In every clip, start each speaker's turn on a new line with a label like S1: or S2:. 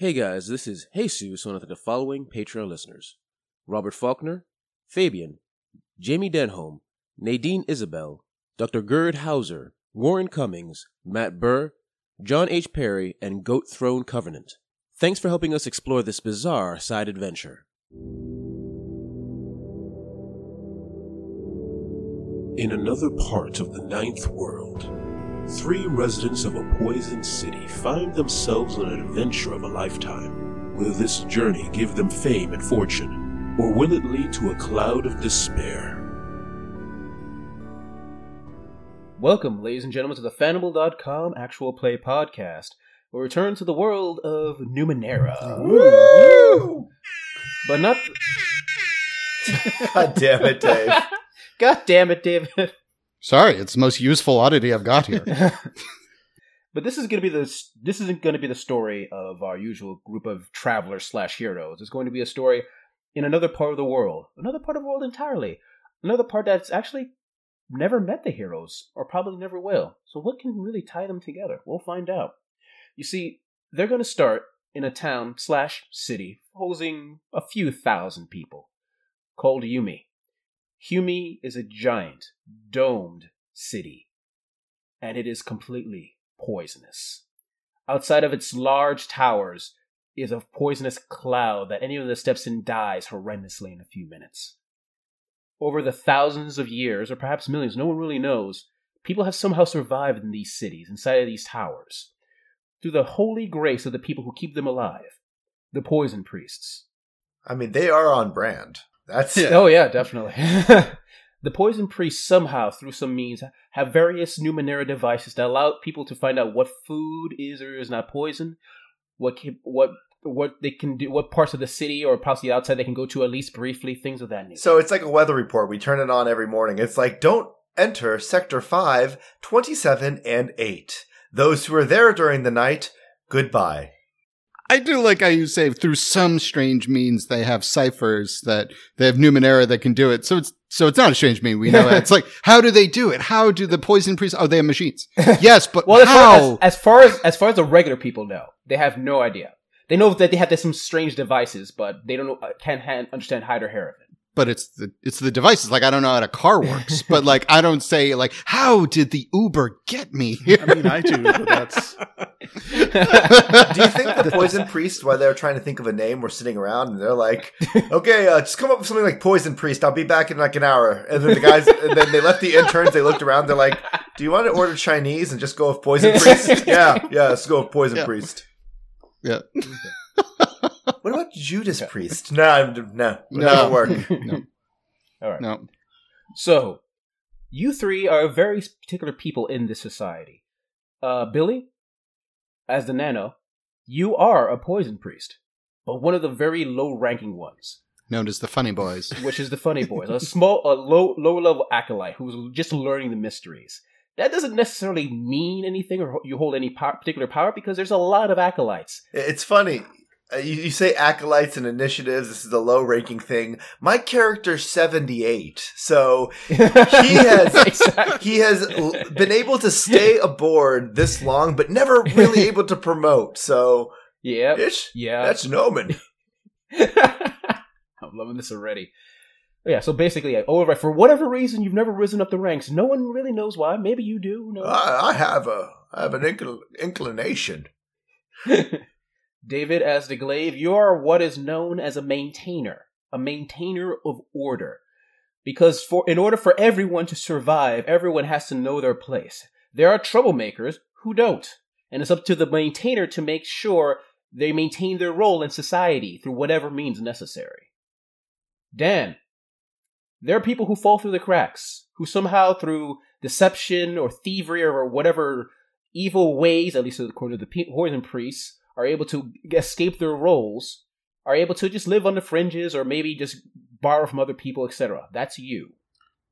S1: Hey guys, this is Jesus, one of the following Patreon listeners Robert Faulkner, Fabian, Jamie Denholm, Nadine Isabel, Dr. Gerd Hauser, Warren Cummings, Matt Burr, John H. Perry, and Goat Throne Covenant. Thanks for helping us explore this bizarre side adventure.
S2: In another part of the Ninth World, three residents of a poisoned city find themselves on an adventure of a lifetime. Will this journey give them fame and fortune, or will it lead to a cloud of despair?
S1: Welcome, ladies and gentlemen, to the Fandible.com actual play podcast. We'll return to the world of Numenera.
S3: Woo!
S1: But not.
S3: God damn it, Dave.
S1: God damn it, David.
S4: Sorry, it's the most useful oddity I've got here.
S1: but this is going to be the this isn't going to be the story of our usual group of travelers slash heroes. It's going to be a story in another part of the world, another part of the world entirely, another part that's actually never met the heroes or probably never will. So what can really tie them together? We'll find out. You see, they're going to start in a town slash city housing a few thousand people called Yumi. Yumi is a giant, domed city, and it is completely poisonous. Outside of its large towers is a poisonous cloud that anyone that steps in dies horrendously in a few minutes. Over the thousands of years, or perhaps millions, no one really knows, people have somehow survived in these cities, inside of these towers, through the holy grace of the people who keep them alive, the poison priests.
S3: I mean, they are on brand. That's it.
S1: Oh yeah, definitely. the poison priests somehow, through some means, have various Numenera devices that allow people to find out what food is or is not poison, what can, what what they can do, what parts of the city or possibly outside they can go to at least briefly, things of that nature.
S3: So it's like a weather report. We turn it on every morning. It's like, don't enter Sector 5, 27, and 8. Those who are there during the night, goodbye.
S4: I do like how you say through some strange means they have ciphers that they have Numenera that can do it. So it's so it's not a strange mean. We know it. It's like how do they do it? How do the poison priests? Oh, they have machines. Yes, but
S1: well, as far
S4: how?
S1: as, as far as as far as the regular people know, they have no idea. They know that they have some strange devices, but they don't know, uh, can't ha- understand hide or hair of it.
S4: But it's the it's the devices. Like I don't know how a car works, but like I don't say like how did the Uber get me here?
S5: I mean, I do, but that's
S3: Do you think the poison priest, while they're trying to think of a name, were sitting around and they're like, okay, uh, just come up with something like poison priest. I'll be back in like an hour. And then the guys, and then they left the interns. They looked around. They're like, do you want to order Chinese and just go with poison priest? yeah, yeah, let's go with poison
S4: Yeah.
S3: priest.
S4: yeah.
S3: What about Judas priest? No, I'm- no,
S4: No.
S3: no, work.
S4: No,
S1: All right.
S4: no.
S1: So, you three are very particular people in this society. Uh, Billy, as the nano, you are a poison priest, but one of the very low-ranking ones,
S4: Known as the funny boys.
S1: which is the funny boys, a small, a low, low-level acolyte who's just learning the mysteries. That doesn't necessarily mean anything or you hold any pow- particular power because there's a lot of acolytes.
S3: It's funny. Uh, you, you say acolytes and initiatives. This is a low ranking thing. My character's 78. So
S1: he
S3: has-
S1: exactly.
S3: he has been able to stay aboard this long, but never really able to promote. So
S1: yeah, yeah.
S3: that's Noman.
S1: I'm loving this already. Yeah, so basically, oh, for whatever reason, you've never risen up the ranks. No one really knows why. Maybe you do. Knows?
S3: I, I have a I have an incl- inclination.
S1: David, as the glaive, you are what is known as a maintainer, a maintainer of order. Because for in order for everyone to survive, everyone has to know their place. There are troublemakers who don't, and it's up to the maintainer to make sure they maintain their role in society through whatever means necessary. Dan, there are people who fall through the cracks, who somehow through deception or thievery or whatever evil ways, at least according to the poison priests, are able to escape their roles, are able to just live on the fringes or maybe just borrow from other people, etc. That's you.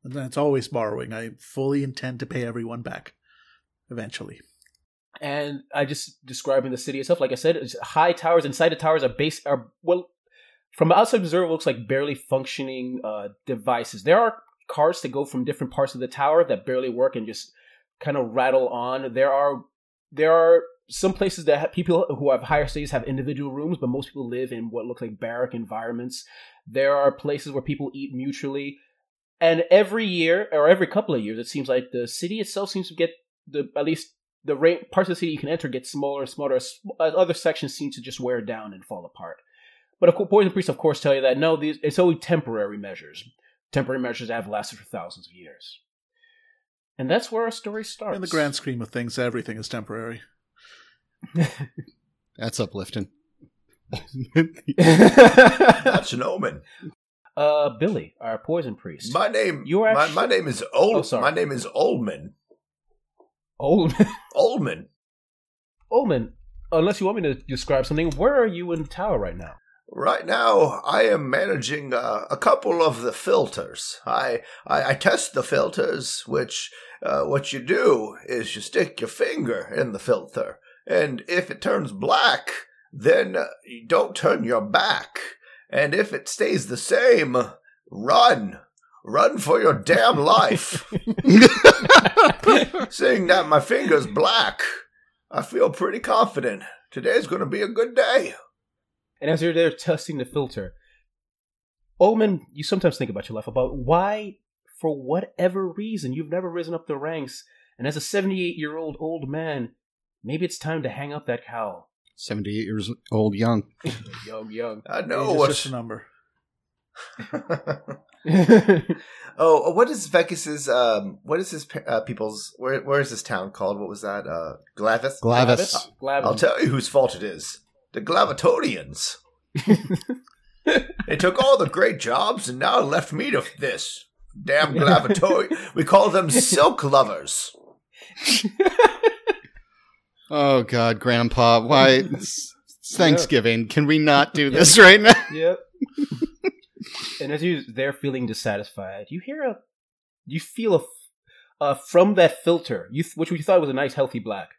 S5: and that's always borrowing. I fully intend to pay everyone back eventually.
S1: And I just describing the city itself, like I said, it's high towers. Inside the towers are base are well, from outside observer, it looks like barely functioning uh, devices. There are cars that go from different parts of the tower that barely work and just kind of rattle on. There are there are some places that have, people who have higher status have individual rooms, but most people live in what looks like barrack environments. There are places where people eat mutually, and every year or every couple of years, it seems like the city itself seems to get the at least the rate parts of the city you can enter get smaller and smaller. as Other sections seem to just wear down and fall apart. But of course, poison priests, of course, tell you that no, these it's only temporary measures. Temporary measures that have lasted for thousands of years. And that's where our story starts.
S5: In the grand scheme of things, everything is temporary.
S4: That's uplifting.
S3: That's an omen.
S1: uh, Billy, our poison priest.
S3: My name.
S1: You are
S3: my, my name is Ol.
S1: Oh, sorry.
S3: my name is Olman.
S1: Oldman.
S3: Olman.
S1: Oldman, unless you want me to describe something, where are you in the tower right now?
S3: Right now, I am managing uh, a couple of the filters. I I, I test the filters, which uh, what you do is you stick your finger in the filter, and if it turns black, then uh, don't turn your back, and if it stays the same, run, run for your damn life. Seeing that my finger's black, I feel pretty confident. Today's going to be a good day.
S1: And as you're there testing the filter, Oldman, you sometimes think about your life about why, for whatever reason, you've never risen up the ranks. And as a 78 year old old man, maybe it's time to hang up that cowl.
S4: 78 years old, young.
S1: young, young.
S3: I know
S5: is
S3: what's
S5: just a number.
S3: oh, what is Vecus's? Um, what is his uh, people's? Where where is this town called? What was that? Uh, Glavis.
S4: Glavis.
S1: Glavis.
S3: I'll tell you whose fault it is. The Glavitonians. they took all the great jobs and now left me to this. Damn Glavitori. we call them silk lovers.
S4: Oh God, Grandpa, why? It's it's Thanksgiving. Can we not do this right now?
S1: Yep. and as you they're feeling dissatisfied, you hear a, you feel a, uh, from that filter, you th- which we thought was a nice healthy black,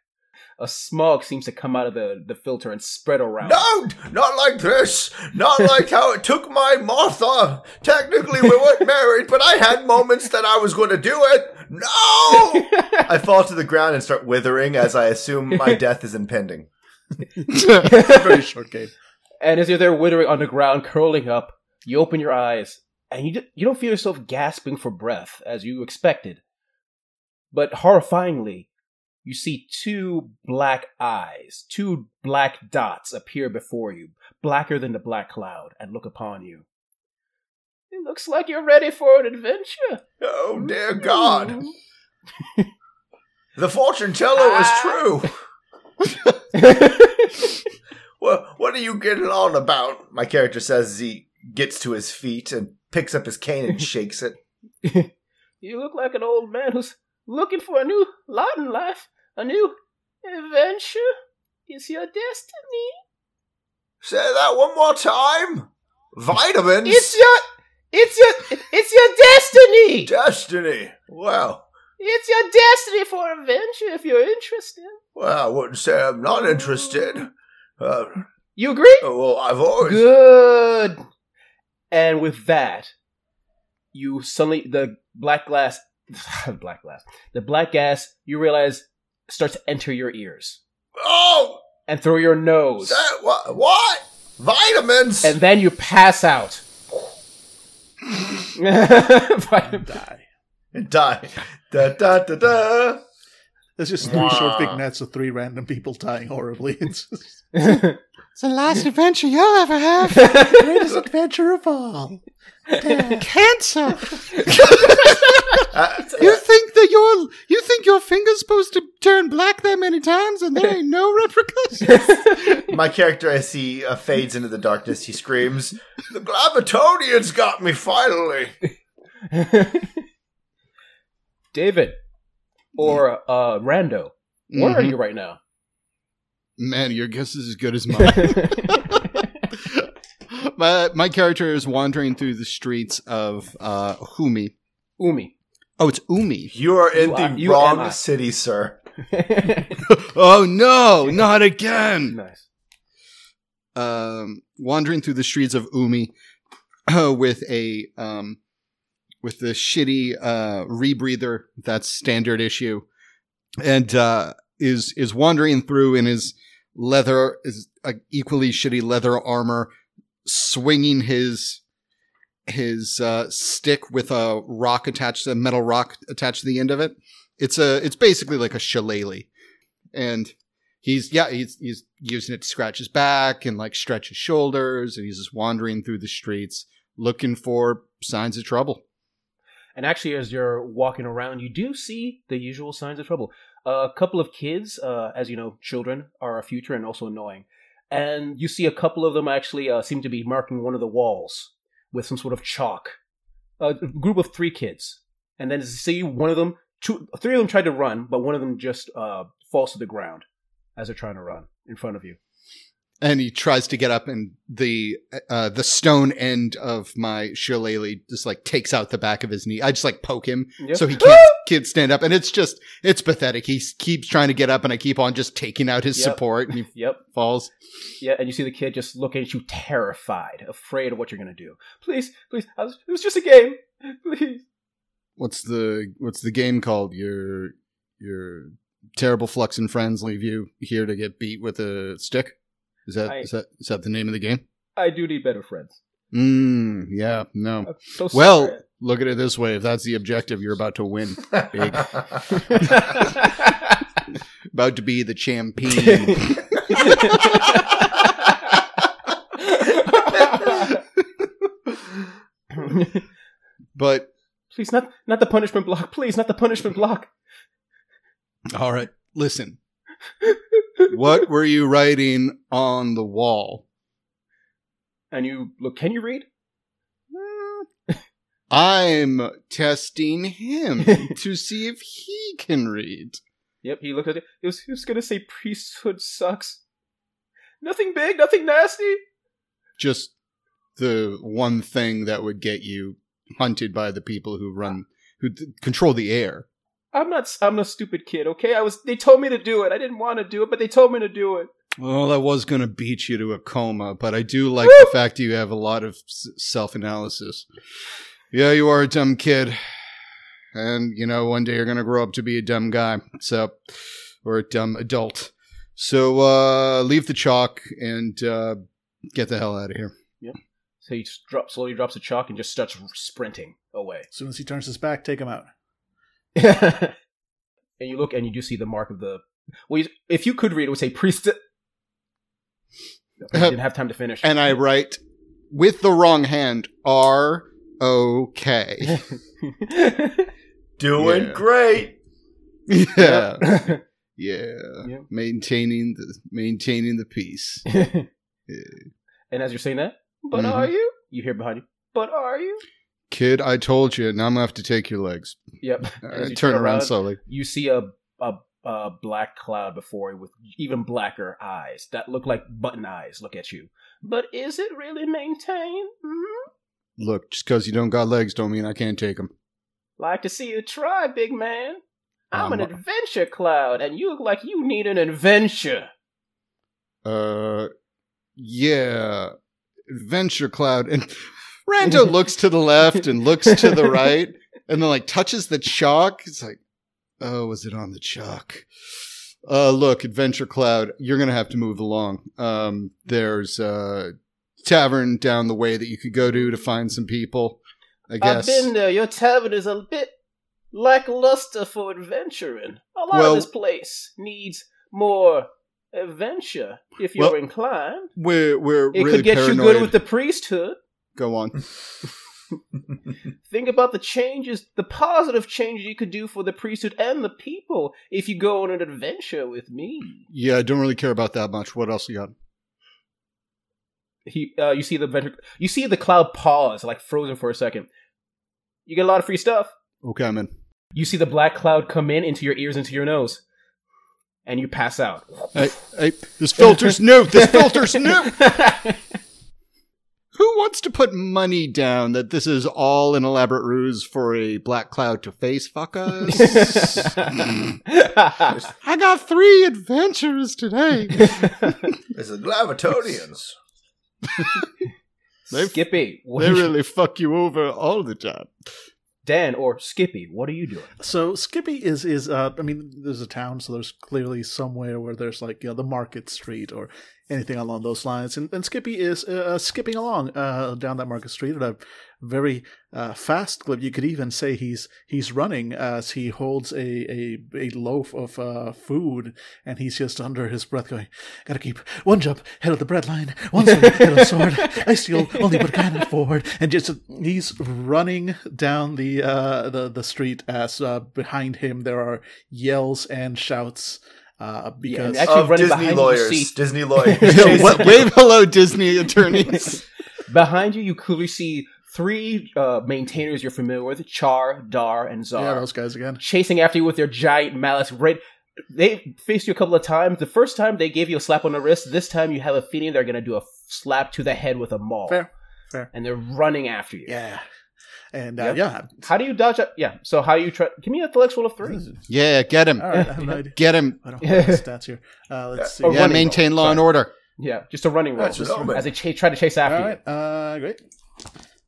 S1: a smog seems to come out of the, the filter and spread around.
S3: No, not like this. Not like how it took my Martha. Technically, we weren't married, but I had moments that I was going to do it. No! I fall to the ground and start withering as I assume my death is impending.
S5: Very short game.
S1: And as you're there withering on the ground, curling up, you open your eyes, and you, d- you don't feel yourself gasping for breath as you expected. But horrifyingly, you see two black eyes, two black dots appear before you, blacker than the black cloud, and look upon you. It looks like you're ready for an adventure.
S3: Oh, mm-hmm. dear God. The fortune teller is ah. true. What, what are you getting on about? My character says as he gets to his feet and picks up his cane and shakes it.
S1: you look like an old man who's looking for a new lot in life, a new adventure. Is your destiny?
S3: Say that one more time. Vitamins.
S1: It's your, it's your, it's your destiny.
S3: destiny. Well,
S1: It's your destiny for adventure if you're interested.
S3: well, I wouldn't say I'm not interested. Uh,
S1: You agree?
S3: well, I've always.
S1: Good. And with that, you suddenly the black glass, black glass, the black gas. You realize starts to enter your ears
S3: Oh,
S1: and through your nose,
S3: say, what? What? Vitamins.
S1: and then you pass out.
S5: Die.
S3: And die. Da da da da.
S5: There's just three short vignettes of three random people dying horribly. It's just
S4: It's the last adventure you'll ever have.
S5: the greatest adventure of all. Damn.
S4: Cancer.
S3: Uh,
S4: You think that your you think your finger's supposed to turn black that many times and there ain't no repercussions?
S3: My character, as he uh, fades into the darkness, he screams, "The Glavitonians got me finally!"
S1: David or uh, Rando, where are
S4: Mhm.
S1: you right now?
S4: Man, your guess is as good as mine. my my character is wandering through the streets of uh Humi.
S1: Umi.
S4: Oh, it's Umi.
S3: You are in
S1: You
S3: the
S1: are- you am I.
S3: wrong city, sir.
S4: Oh no, not again.
S1: nice.
S4: um, wandering through the streets of Umi uh, with a um, with the shitty uh, rebreather that's standard issue, and uh, is is wandering through in his leather is equally shitty leather armor, swinging his his uh, stick with a rock attached, a metal rock attached to the end of it. It's a it's basically like a shillelagh, and he's yeah he's he's using it to scratch his back and like stretch his shoulders, and he's just wandering through the streets looking for signs of trouble.
S1: And actually, as you're walking around, you do see the usual signs of trouble. A couple of kids, uh, as you know, children are our future and also annoying. And you see a couple of them actually uh, seem to be marking one of the walls with some sort of chalk. a group of three kids. And then you see one of them, two, three of them tried to run, but one of them just uh, falls to the ground as they're trying to run in front of you.
S4: And he tries to get up and the uh the stone end of my shillelagh just like takes out the back of his knee i just like poke him
S1: Yep.
S4: so he can't, can't stand up and it's just it's pathetic he keeps trying to get up and i keep on just taking out his
S1: Yep.
S4: support and he
S1: Yep.
S4: falls
S1: Yeah, and you see the kid just looking at you, terrified, afraid of what you're gonna do. Please, please, I was, it was just a game. Please.
S4: what's the what's the game called your your terrible flux and friends leave you here to get beat with a stick is that
S1: I-
S4: is that is that the name of the game
S1: I do need better friends.
S4: mm yeah no
S1: so
S4: well look at it this way if that's the objective you're about to win Big. about to be the champion but
S1: Please, not not the punishment block. Please, not the punishment block.
S4: all right listen what were you writing on the wall
S1: And you look. Can you read?
S4: i'm testing him to see if he can read
S1: Yep. He looked at it. He was, he was gonna say priesthood sucks. Nothing big. Nothing nasty.
S4: just the one thing that would get you hunted by the people who run who th- control the air
S1: I'm not. I'm a stupid kid. Okay. I was. They told me to do it. I didn't want to do it, but they told me to do it.
S4: Well, that was going to beat you to a coma, but I do like
S1: Woo!
S4: the fact you have a lot of self analysis. Yeah, you are a dumb kid. And, you know, one day you're going to grow up to be a dumb guy. So, or a dumb adult. So, uh, leave the chalk and, uh, get the hell out of here. Yep.
S1: So he just drop, slowly drops the chalk and just starts sprinting away.
S5: As soon as he turns his back, take him out.
S1: and you look and you do see the mark of the. Well, you- if you could read, it would say priest. I didn't have time to finish.
S4: And I write with the wrong hand, R O K.
S3: Doing
S4: Yeah.
S3: great.
S4: Yeah. Yeah.
S1: Yeah.
S4: Maintaining the, maintaining the peace.
S1: and as you're saying that, but
S4: Mhm.
S1: are you? You hear behind you. But are you?
S4: Kid, I told you. Now I'm gonna have to take your legs.
S1: Yep.
S4: Uh,
S1: you
S4: turn around slowly.
S1: You see a, a a black cloud before you with even blacker eyes that look like button eyes. Look at you. But is it really maintained? Hmm?
S4: Look, just because you don't got legs, don't mean I can't take them.
S1: Like to see you try, big man. I'm an
S4: Um,
S1: adventure cloud, and you look like you need an adventure.
S4: Uh, yeah, adventure cloud. And Rando looks to the left and looks to the right, and then like touches the chalk. It's like, oh, was it on the chalk? Uh, look, adventure cloud. You're gonna have to move along. Um, there's a tavern down the way that you could go to to find some people. I
S1: I've been there. Your tavern is a bit lackluster for adventuring. A lot
S4: Well-
S1: of this place needs more adventure if you're
S4: Well,
S1: inclined.
S4: we're we're
S1: It
S4: really
S1: could get
S4: paranoid.
S1: you good with the priesthood.
S4: Go on.
S1: Think about the changes, the positive changes you could do for the priesthood and the people if you go on an adventure with me.
S4: Yeah, I don't really care about that much. What else you got?
S1: He, uh, you see the adventure, you see the cloud pause, like frozen for a second. You get a lot of free stuff.
S4: Okay, I'm in.
S1: You see the black cloud come in into your ears, into your nose, and you pass out.
S4: Hey, hey, this filter's new. This filter's new. Who wants to put money down that this is all an elaborate ruse for a black cloud to face fuck us? I got three adventures today.
S3: It's the Glavitonians.
S4: They,
S1: Skippy, what
S4: they
S1: did you-
S4: really fuck you over all the time.
S1: Dan or Skippy, what are you doing?
S5: So Skippy is is uh I mean there's a town so there's clearly somewhere where there's like you know the market street or anything along those lines. And, and Skippy is uh, skipping along uh down that market street at a very uh, fast clip. You could even say he's he's running as he holds a a, a loaf of uh, food and he's just under his breath going gotta keep one jump head of the bread line one swing head of sword. I steal only but cannot forward and just he's running down the uh the the street as uh, behind him there are yells and shouts uh because
S1: and actually
S3: Of
S1: running
S3: Disney
S1: behind you, you
S3: lawyers.
S1: see-
S3: Disney lawyers.
S4: Yo,
S3: Chasing
S4: what,
S3: you.
S4: wave hello, Disney attorneys.
S1: Behind you, you clearly see three uh, maintainers you're familiar with: Char, Dar, and Zar,
S5: yeah those guys again
S1: chasing after you with their giant mallets. Right, they faced you a couple of times. The first time they gave you a slap on the wrist. This time you have a feeling they're going to do a slap to the head with a maul.
S5: Fair, fair.
S1: And they're running after you.
S5: yeah and uh,
S1: Yep.
S5: yeah
S1: How do you dodge it? Yeah. So how you try? Give me an athletics roll of three.
S4: yeah, get him.
S5: all right I have no idea
S4: Get him.
S5: I don't have the stats here. Uh, let's see.
S1: Oh,
S4: Yeah, maintain
S1: roll.
S4: law and order.
S1: Yeah, just a running roll
S3: That's
S1: just as they ch- try to chase after
S5: All right. Uh, great.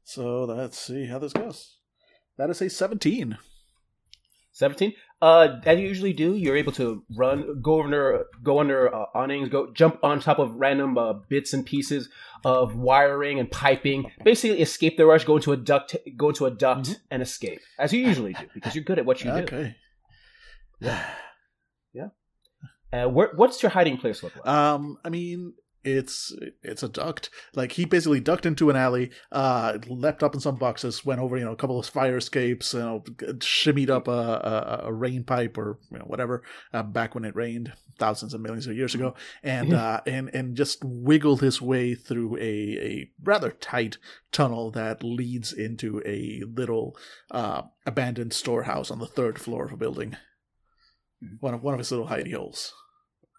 S5: So let's see how this goes. That is a 17.
S1: Seventeen. Uh, as you usually do, you're able to run, go under, go under uh, awnings, go jump on top of random uh, bits and pieces of wiring and piping. Basically, escape the rush, go into a duct, go into a duct, and escape as you usually do because you're good at what you do.
S5: Okay.
S1: Uh, where, what's your hiding place look like?
S5: Um, I mean, it's it's a duct. Like he basically ducked into an alley, uh, leapt up in some boxes, went over you know a couple of fire escapes, you know, shimmied up a a, a rain pipe or you know whatever uh, back when it rained thousands of millions of years ago, and uh, and and just wiggled his way through a a rather tight tunnel that leads into a little uh, abandoned storehouse on the third floor of a building. One of one of his little hidey holes.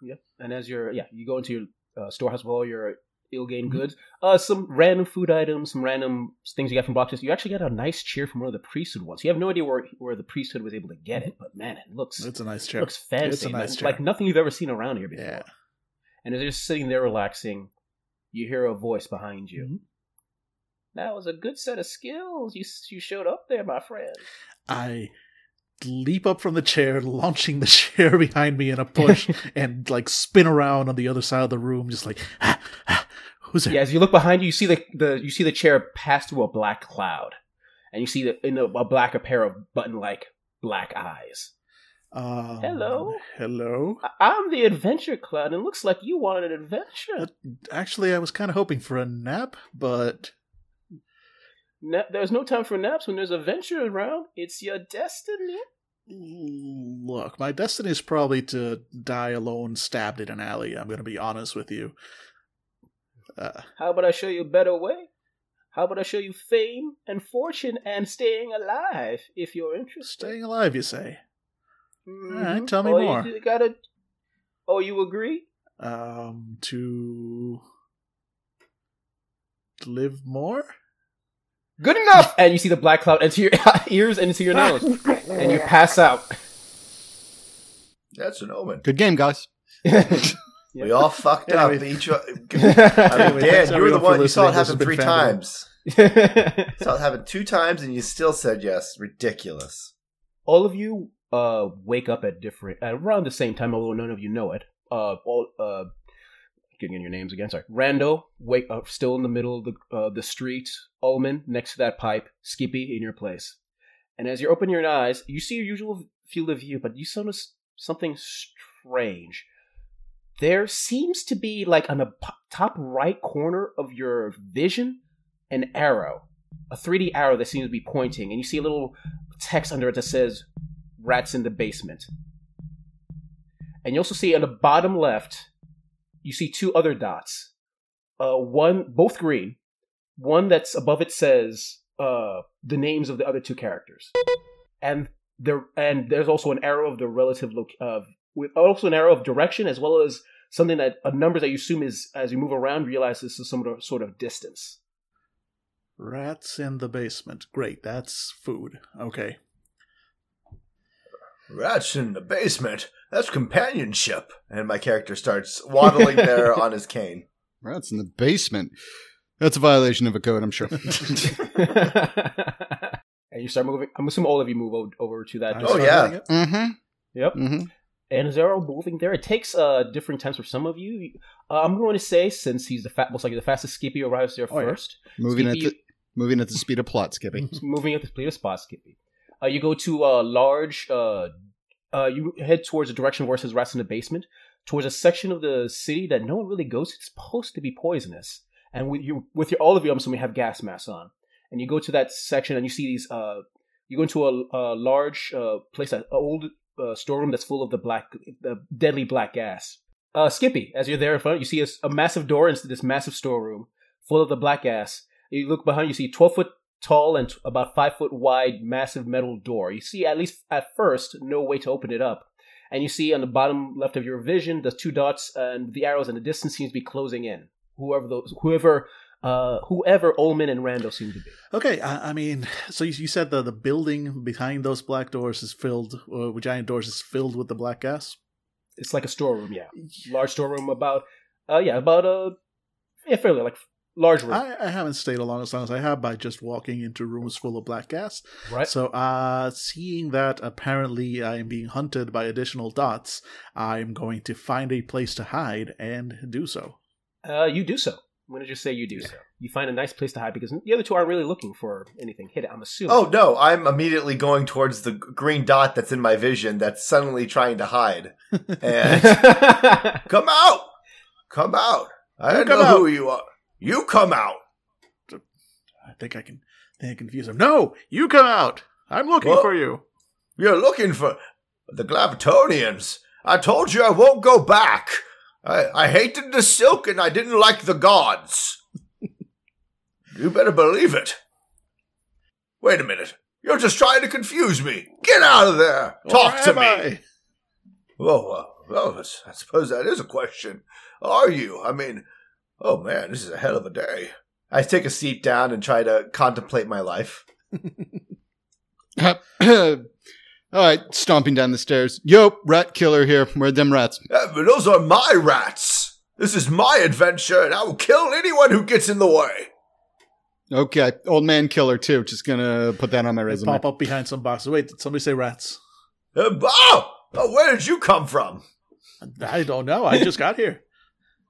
S1: Yep. And as you're, yeah, you go into your uh, storehouse with all your ill-gained
S5: Mhm.
S1: goods, uh, some random food items, some random things you got from boxes. You actually got a nice chair from one of the priesthood ones. You have no idea where where the priesthood was able to get it, but man, it looks
S5: It's a nice
S1: it
S5: chair.
S1: looks fancy.
S5: It's a nice chair.
S1: like nothing you've ever seen around here before.
S5: Yeah.
S1: And as you're just sitting there relaxing, you hear a voice behind you.
S5: Mhm.
S1: That was a good set of skills you you showed up there, my friend.
S5: I leap up from the chair, launching the chair behind me in a push, and like spin around on the other side of the room, just like, ah, ah, who's there?
S1: Yeah, as you look behind you, you see the, the you see the chair pass through a black cloud, and you see the, in a, a black a pair of button like black eyes.
S5: Um,
S1: Hello?
S5: hello.
S1: I'm the adventure cloud, and looks like you wanted an adventure.
S5: Actually, I was kind of hoping for a nap, but
S1: Na- there's no time for naps when there's a venture around. It's your destiny.
S5: look, my destiny is probably to die alone, stabbed in an alley. I'm going to be honest with you. Uh,
S1: How about I show you a better way? How about I show you fame and fortune and staying alive if you're interested?
S5: staying alive, you say?
S1: Mhm.
S5: Alright, tell me
S1: All you
S5: more.
S1: do- gotta. Oh, you agree?
S5: Um, to live more?
S1: Good enough. And you see the black cloud into your ears and into your nose, and you pass out.
S3: That's an omen.
S4: Good game, guys.
S3: We all fucked
S5: Yeah,
S3: up.
S5: we-
S3: Each, I mean,
S5: thanks
S3: Dan, you were the
S5: everyone for
S3: one. You saw it
S5: listening. This has
S3: happen
S5: been
S3: three
S5: fabulous.
S3: times. You saw it happen two times, and you still said yes. Ridiculous.
S1: all of you uh wake up at different at around the same time, although none of you know it. Uh, all uh, getting in your names again. Sorry, Rando wake up still in the middle of the uh, the street. Ullman next to that pipe. Skippy in your place. And as you open your eyes, you see your usual field of view, but you notice something strange. There seems to be like on the top right corner of your vision an arrow, a 3D arrow that seems to be pointing, and you see a little text under it that says rats in the basement. And you also see on the bottom left, you see two other dots. Uh, one, both green. One that's above it says uh, the names of the other two characters. And there, and there's also an arrow of the relative loc of with also an arrow of direction as well as something that a number that you assume is as you move around realize this is some sort of distance.
S5: Rats in the basement. Great, that's food. Okay.
S3: Rats in the basement. That's companionship. And my character starts waddling there on his cane.
S4: Rats in the basement. That's a violation of a code, I'm sure.
S1: and you start moving. I'm assuming all of you move over to that.
S5: I
S3: Oh, yeah.
S5: doing.
S4: Mm-hmm.
S1: Yep.
S4: Mm-hmm.
S1: And as they're all moving there, it takes uh, different times for some of you. Uh, I'm going to say, since he's the fa- most likely the fastest, Skippy arrives there
S5: Oh, yeah.
S1: first.
S4: Moving at the moving at the speed of plot, Skippy.
S1: moving at the speed of spot, Skippy. Uh, you go to a large. Uh, you head towards the direction where it says rats in the basement, towards a section of the city that no one really goes. It's supposed to be poisonous, and with you, with your all of you, I'm assuming have gas masks on, and you go to that section and you see these. Uh, you go into a, a large uh, place, an old uh, storeroom that's full of the black, the deadly black gas. Uh, Skippy, as you're there in front, you see a, a massive door into this massive storeroom full of the black gas. You look behind, you see 12 foot tall and t- about 5 foot wide, massive metal door. You see, at least at first, no way to open it up. And you see on the bottom left of your vision, the two dots and the arrows in the distance seems to be closing in. Whoever those, whoever, uh, whoever Ullman and Rando seem to be.
S5: Okay, I, I mean, so you, you said the the building behind those black doors is filled, uh, with giant doors is filled with the black gas.
S1: It's like a storeroom, yeah, large storeroom about, uh, yeah, about uh, yeah, fairly like large room,
S5: I, I haven't stayed along as long as I have by just walking into rooms full of black gas.
S1: right?
S5: So, uh, seeing that apparently I am being hunted by additional dots, I'm going to find a place to hide and do so.
S1: Uh, you do so. I'm gonna just say you do so. You find a nice place to hide because the other two aren't really looking for anything Hit it, I'm assuming.
S3: Oh no, I'm immediately going towards the green dot that's in my vision that's suddenly trying to hide. And come out! Come out! I don't know
S5: out.
S3: who you are. You come out!
S5: I think I can, think I confuse them. No, you come out. I'm looking
S3: What?
S5: for you.
S3: You're looking for the Glavitonians. I told you I won't go back. I, I hated the silk and I didn't like the gods. you better believe it. Wait a minute. You're just trying to confuse me. Get out of there. Talk
S5: Or
S3: to me.
S5: I?
S3: Oh, uh, well, I suppose that is a question. Are you? I mean, oh man, this is a hell of a day. I take a seat down and try to contemplate my life.
S4: All right, stomping down the stairs. Yo, rat killer here. Where'd them rats?
S3: Uh, but those are my rats. This is my adventure, and I will kill anyone who gets in the way.
S4: Okay, old man killer too. Just gonna put that on my
S5: They
S4: resume.
S5: pop up behind some boxes. Wait, did somebody say rats?
S3: Uh, oh, oh, where did you come from?
S5: I don't know. I just got here.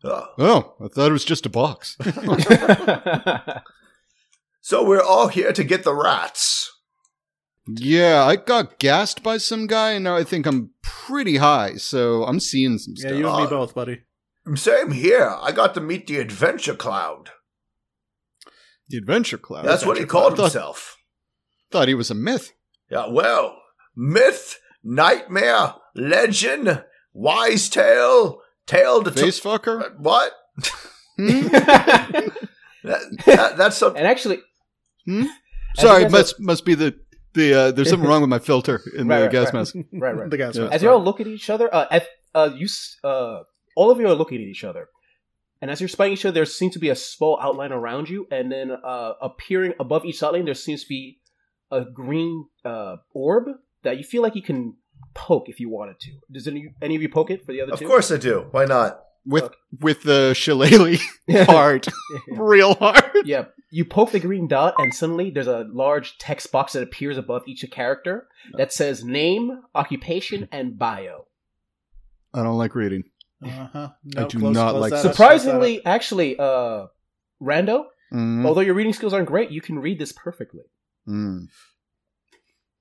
S3: Oh,
S4: Oh, I thought it was just a box.
S3: so we're all here to get the rats.
S4: yeah, I got gassed by some guy, and now I think I'm pretty high, so I'm seeing some
S5: Yeah,
S4: stuff.
S5: you and me
S3: Uh,
S5: both, buddy.
S3: Same here. I got to meet the Adventure Cloud.
S4: the Adventure Cloud.
S3: That's what he called
S4: Cloud. I thought,
S3: himself.
S4: thought he was a myth.
S3: Yeah, well, myth, nightmare, legend, wise tale, tale to
S4: Face
S3: to-
S4: fucker.
S3: what?
S4: Hmm?
S3: That, that, that's some,
S1: and actually,
S4: Hmm? Sorry,
S1: think that's
S4: must must be the the. Uh, there's something wrong with my filter in
S1: Right,
S4: the
S1: right,
S4: gas
S1: right.
S4: mask.
S1: right, right.
S5: The gas
S4: Yeah.
S5: mask,
S1: As you all look at each other, uh, at, uh, you, s- uh, all of you are looking at each other, and as you're spying each other, there seems to be a small outline around you, and then uh, appearing above each outline, there seems to be a green uh, orb that you feel like you can poke if you wanted to. Does any any of you poke it for the other
S3: of
S1: two?
S3: course I do. Why not?
S4: with
S1: Okay.
S4: with the shillelagh hard, real hard.
S1: yeah, you poke the green dot, and suddenly there's a large text box that appears above each character that says name, occupation, and bio.
S4: I don't like reading.
S5: Uh-huh.
S4: I do not like-
S5: that up, close
S1: Surprisingly, actually, uh, Rando,
S4: Mm,
S1: although your reading skills aren't great, you can read this perfectly.
S4: mm.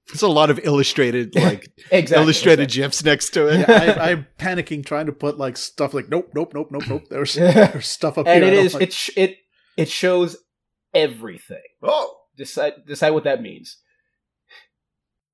S4: There's a lot of illustrated like
S1: Exactly.
S4: illustrated gifs next to it.
S5: Yeah, I, I'm panicking, trying to put like stuff like nope, nope, nope, nope, nope. There's, there's stuff up
S1: and
S5: here.
S1: it
S5: I like.
S1: it sh- it it shows everything.
S3: Oh,
S1: Decide decide what that means.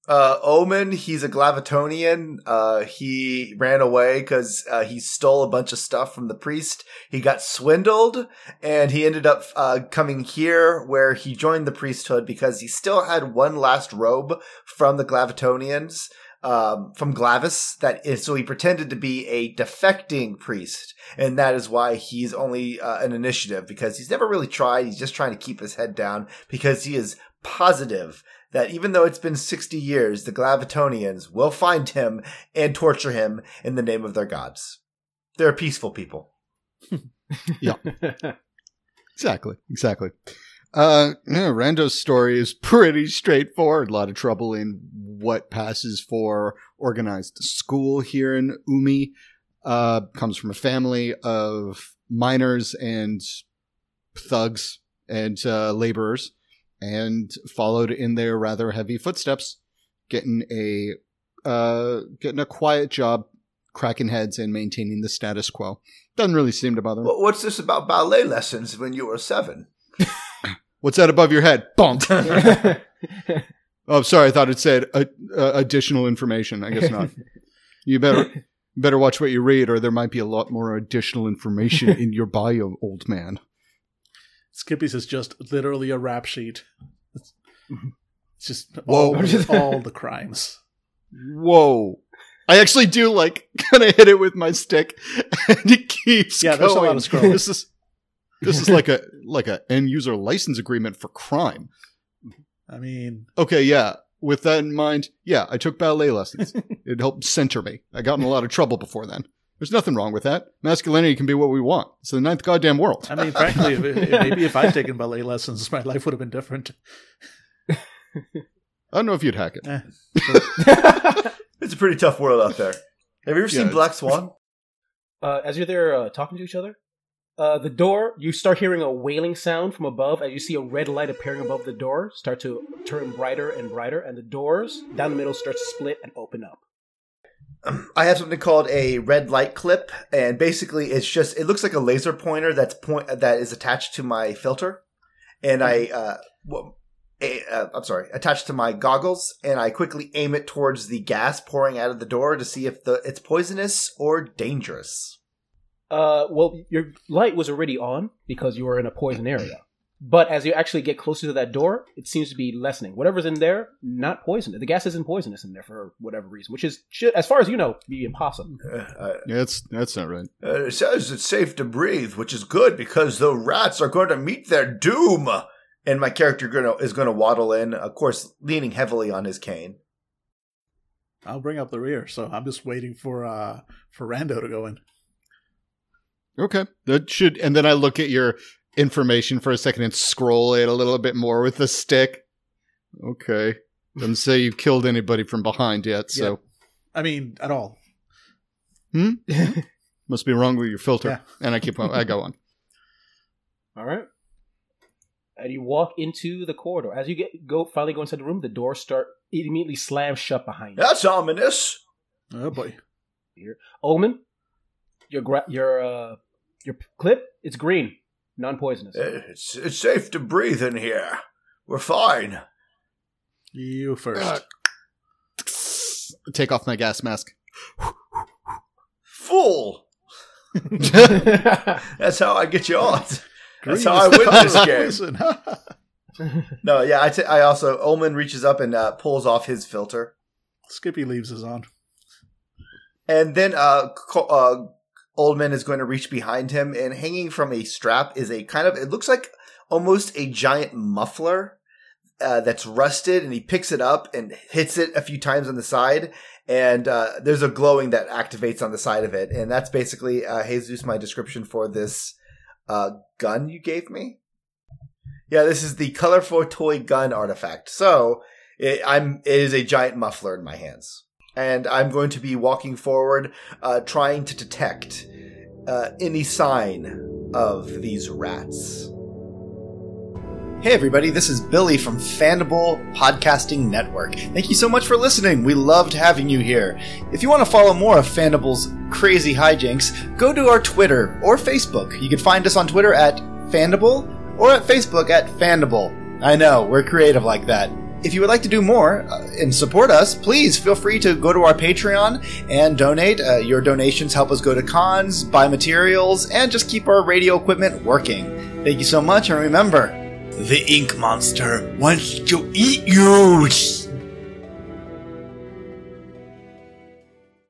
S3: Uh, Omen, he's a Glavitonian. Uh, he ran away because uh, he stole a bunch of stuff from the priest. He got swindled, and he ended up uh, coming here where he joined the priesthood because he still had one last robe from the Glavitonians. Um, from Glavis, that is, so he pretended to be a defecting priest, and that is why he's only uh, an initiative because he's never really tried. He's just trying to keep his head down because he is positive that even though it's been 60 years, the Glavitonians will find him and torture him in the name of their gods. They're a peaceful people. Yeah.
S4: exactly, exactly. Uh, yeah, Rando's story is pretty straightforward. A lot of trouble in what passes for organized school here in Umi. Uh, comes from a family of miners and thugs and uh, laborers, and followed in their rather heavy footsteps, getting a uh, getting a quiet job, cracking heads and maintaining the status quo. Doesn't really seem to bother him.
S3: Wh- What's this about ballet lessons when you were seven?
S4: What's that above your head? Bonk. Oh, sorry. I thought it said uh, uh, additional information. I guess not. You better better watch what you read, or there might be a lot more additional information in your bio, old man.
S5: Skippy's is just literally a rap sheet. It's, mm-hmm. it's just
S4: Whoa.
S5: all, all the crimes.
S4: Whoa! I actually do like kind of hit it with my stick, and it keeps
S5: Yeah,
S4: going.
S5: there's a lot of scrolling.
S4: This is this is like a like a end user license agreement for crime.
S5: I mean,
S4: Okay, yeah. With that in mind, yeah, I took ballet lessons. it helped center me. I got in a lot of trouble before then. There's nothing wrong with that. Masculinity can be what we want. It's the ninth goddamn world.
S5: I mean, frankly, if, if- maybe if I'd taken ballet lessons, my life would have been different.
S4: I don't know if you'd hack it.
S5: Eh.
S3: It's a pretty tough world out there. Have you ever
S4: Yeah.
S3: seen Black Swan?
S1: uh, as you're there uh, talking to each other, uh, the door, you start hearing a wailing sound from above as you see a red light appearing above the door start to turn brighter and brighter, and the doors down the middle start to split and open up.
S3: I have something called a red light clip, and basically it's just it looks like a laser pointer that's point that is attached to my filter, and I uh, well, a, uh, I'm sorry, attached to my goggles, and I quickly aim it towards the gas pouring out of the door to see if the it's poisonous or dangerous.
S1: Uh, well, your light was already on because you were in a poison area. But as you actually get closer to that door, it seems to be lessening. Whatever's in there, not poison. The gas isn't poisonous in there for whatever reason, which is, as far as you know, be impossible.
S3: Uh, uh,
S4: Yeah, that's that's not right.
S3: Uh, it says it's safe to breathe, which is good because the rats are going to meet their doom. And my character gonna, is going to waddle in, of course, leaning heavily on his cane.
S5: I'll bring up the rear, so I'm just waiting for uh for Rando to go in.
S4: Okay, that should. And then I look at your information for a second and scroll it a little bit more with the stick. Okay, doesn't say you've killed anybody from behind yet, so
S5: I mean, at all. Hmm?
S4: Must be wrong with your filter.
S5: Yeah.
S4: And I keep on, I go on.
S1: All right. And you walk into the corridor. As you get go finally go inside the room, the doors start it immediately slams shut behind you.
S3: That's ominous.
S5: Oh boy.
S1: Omen, your gra- your uh your clip, it's green, non-poisonous.
S3: Uh, It's, it's safe to breathe in here. We're fine.
S5: You first.
S4: Uh, Take off my gas mask.
S3: Fool! That's how I get you on. That's how I win this game.
S5: game.
S3: No, yeah, I, t- I also, Ullman reaches up and uh, pulls off his filter.
S5: Skippy leaves his on.
S3: And then uh, Co- uh, Oldman is going to reach behind him, and hanging from a strap is a kind of, it looks like almost a giant muffler uh, that's rusted, and he picks it up and hits it a few times on the side. And uh, there's a glowing that activates on the side of it. And that's basically, uh, Jesus, my description for this uh, gun you gave me. Yeah, this is the colorful toy gun artifact. So it, I'm, it is a giant muffler in my hands and I'm going to be walking forward, uh, trying to detect uh, any sign of these rats. Hey, everybody, this is Billy from Fandible Podcasting Network. Thank you so much for listening. We loved having you here. If you want to follow more of Fandible's crazy hijinks, go to our Twitter or Facebook. You can find us on Twitter at Fandible or at Facebook at Fandible. I know, we're creative like that. If you would like to do more uh, and support us, please feel free to go to our Patreon and donate. Uh, your donations help us go to cons, buy materials, and just keep our radio equipment working. Thank you so much, and remember, the ink monster wants to eat you.